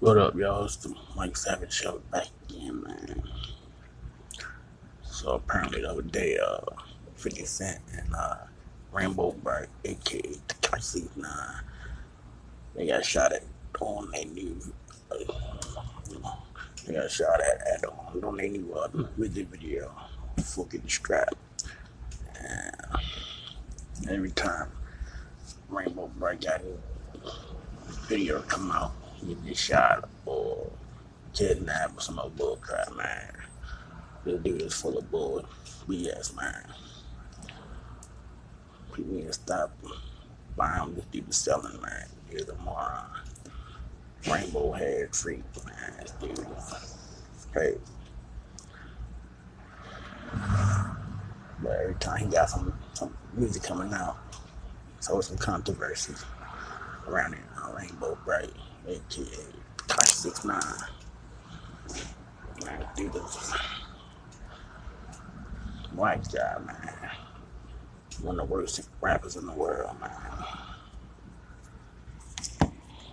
What up, y'all? It's the Mike Savage Show back again, man. So apparently the other day, uh, 50 Cent and uh, Rainbow Bright, aka the Nine, they got shot at on their new, uh, they got shot at, at on, on their new uh, music video, fucking strap. And every time Rainbow Bright got a video come out, he get shot or kidnapped or some other bull crap, man. This dude is full of bull BS, man. People need to stop buying dude is selling, man. He's a moron. Rainbow haired freak, man. This dude is crazy. But every time he got some, some music coming out, it's always some controversy around. Uh, Rainbow Bright, aka Kosh Six Nine. Man, dude is white guy, man. One of the worst rappers in the world, man.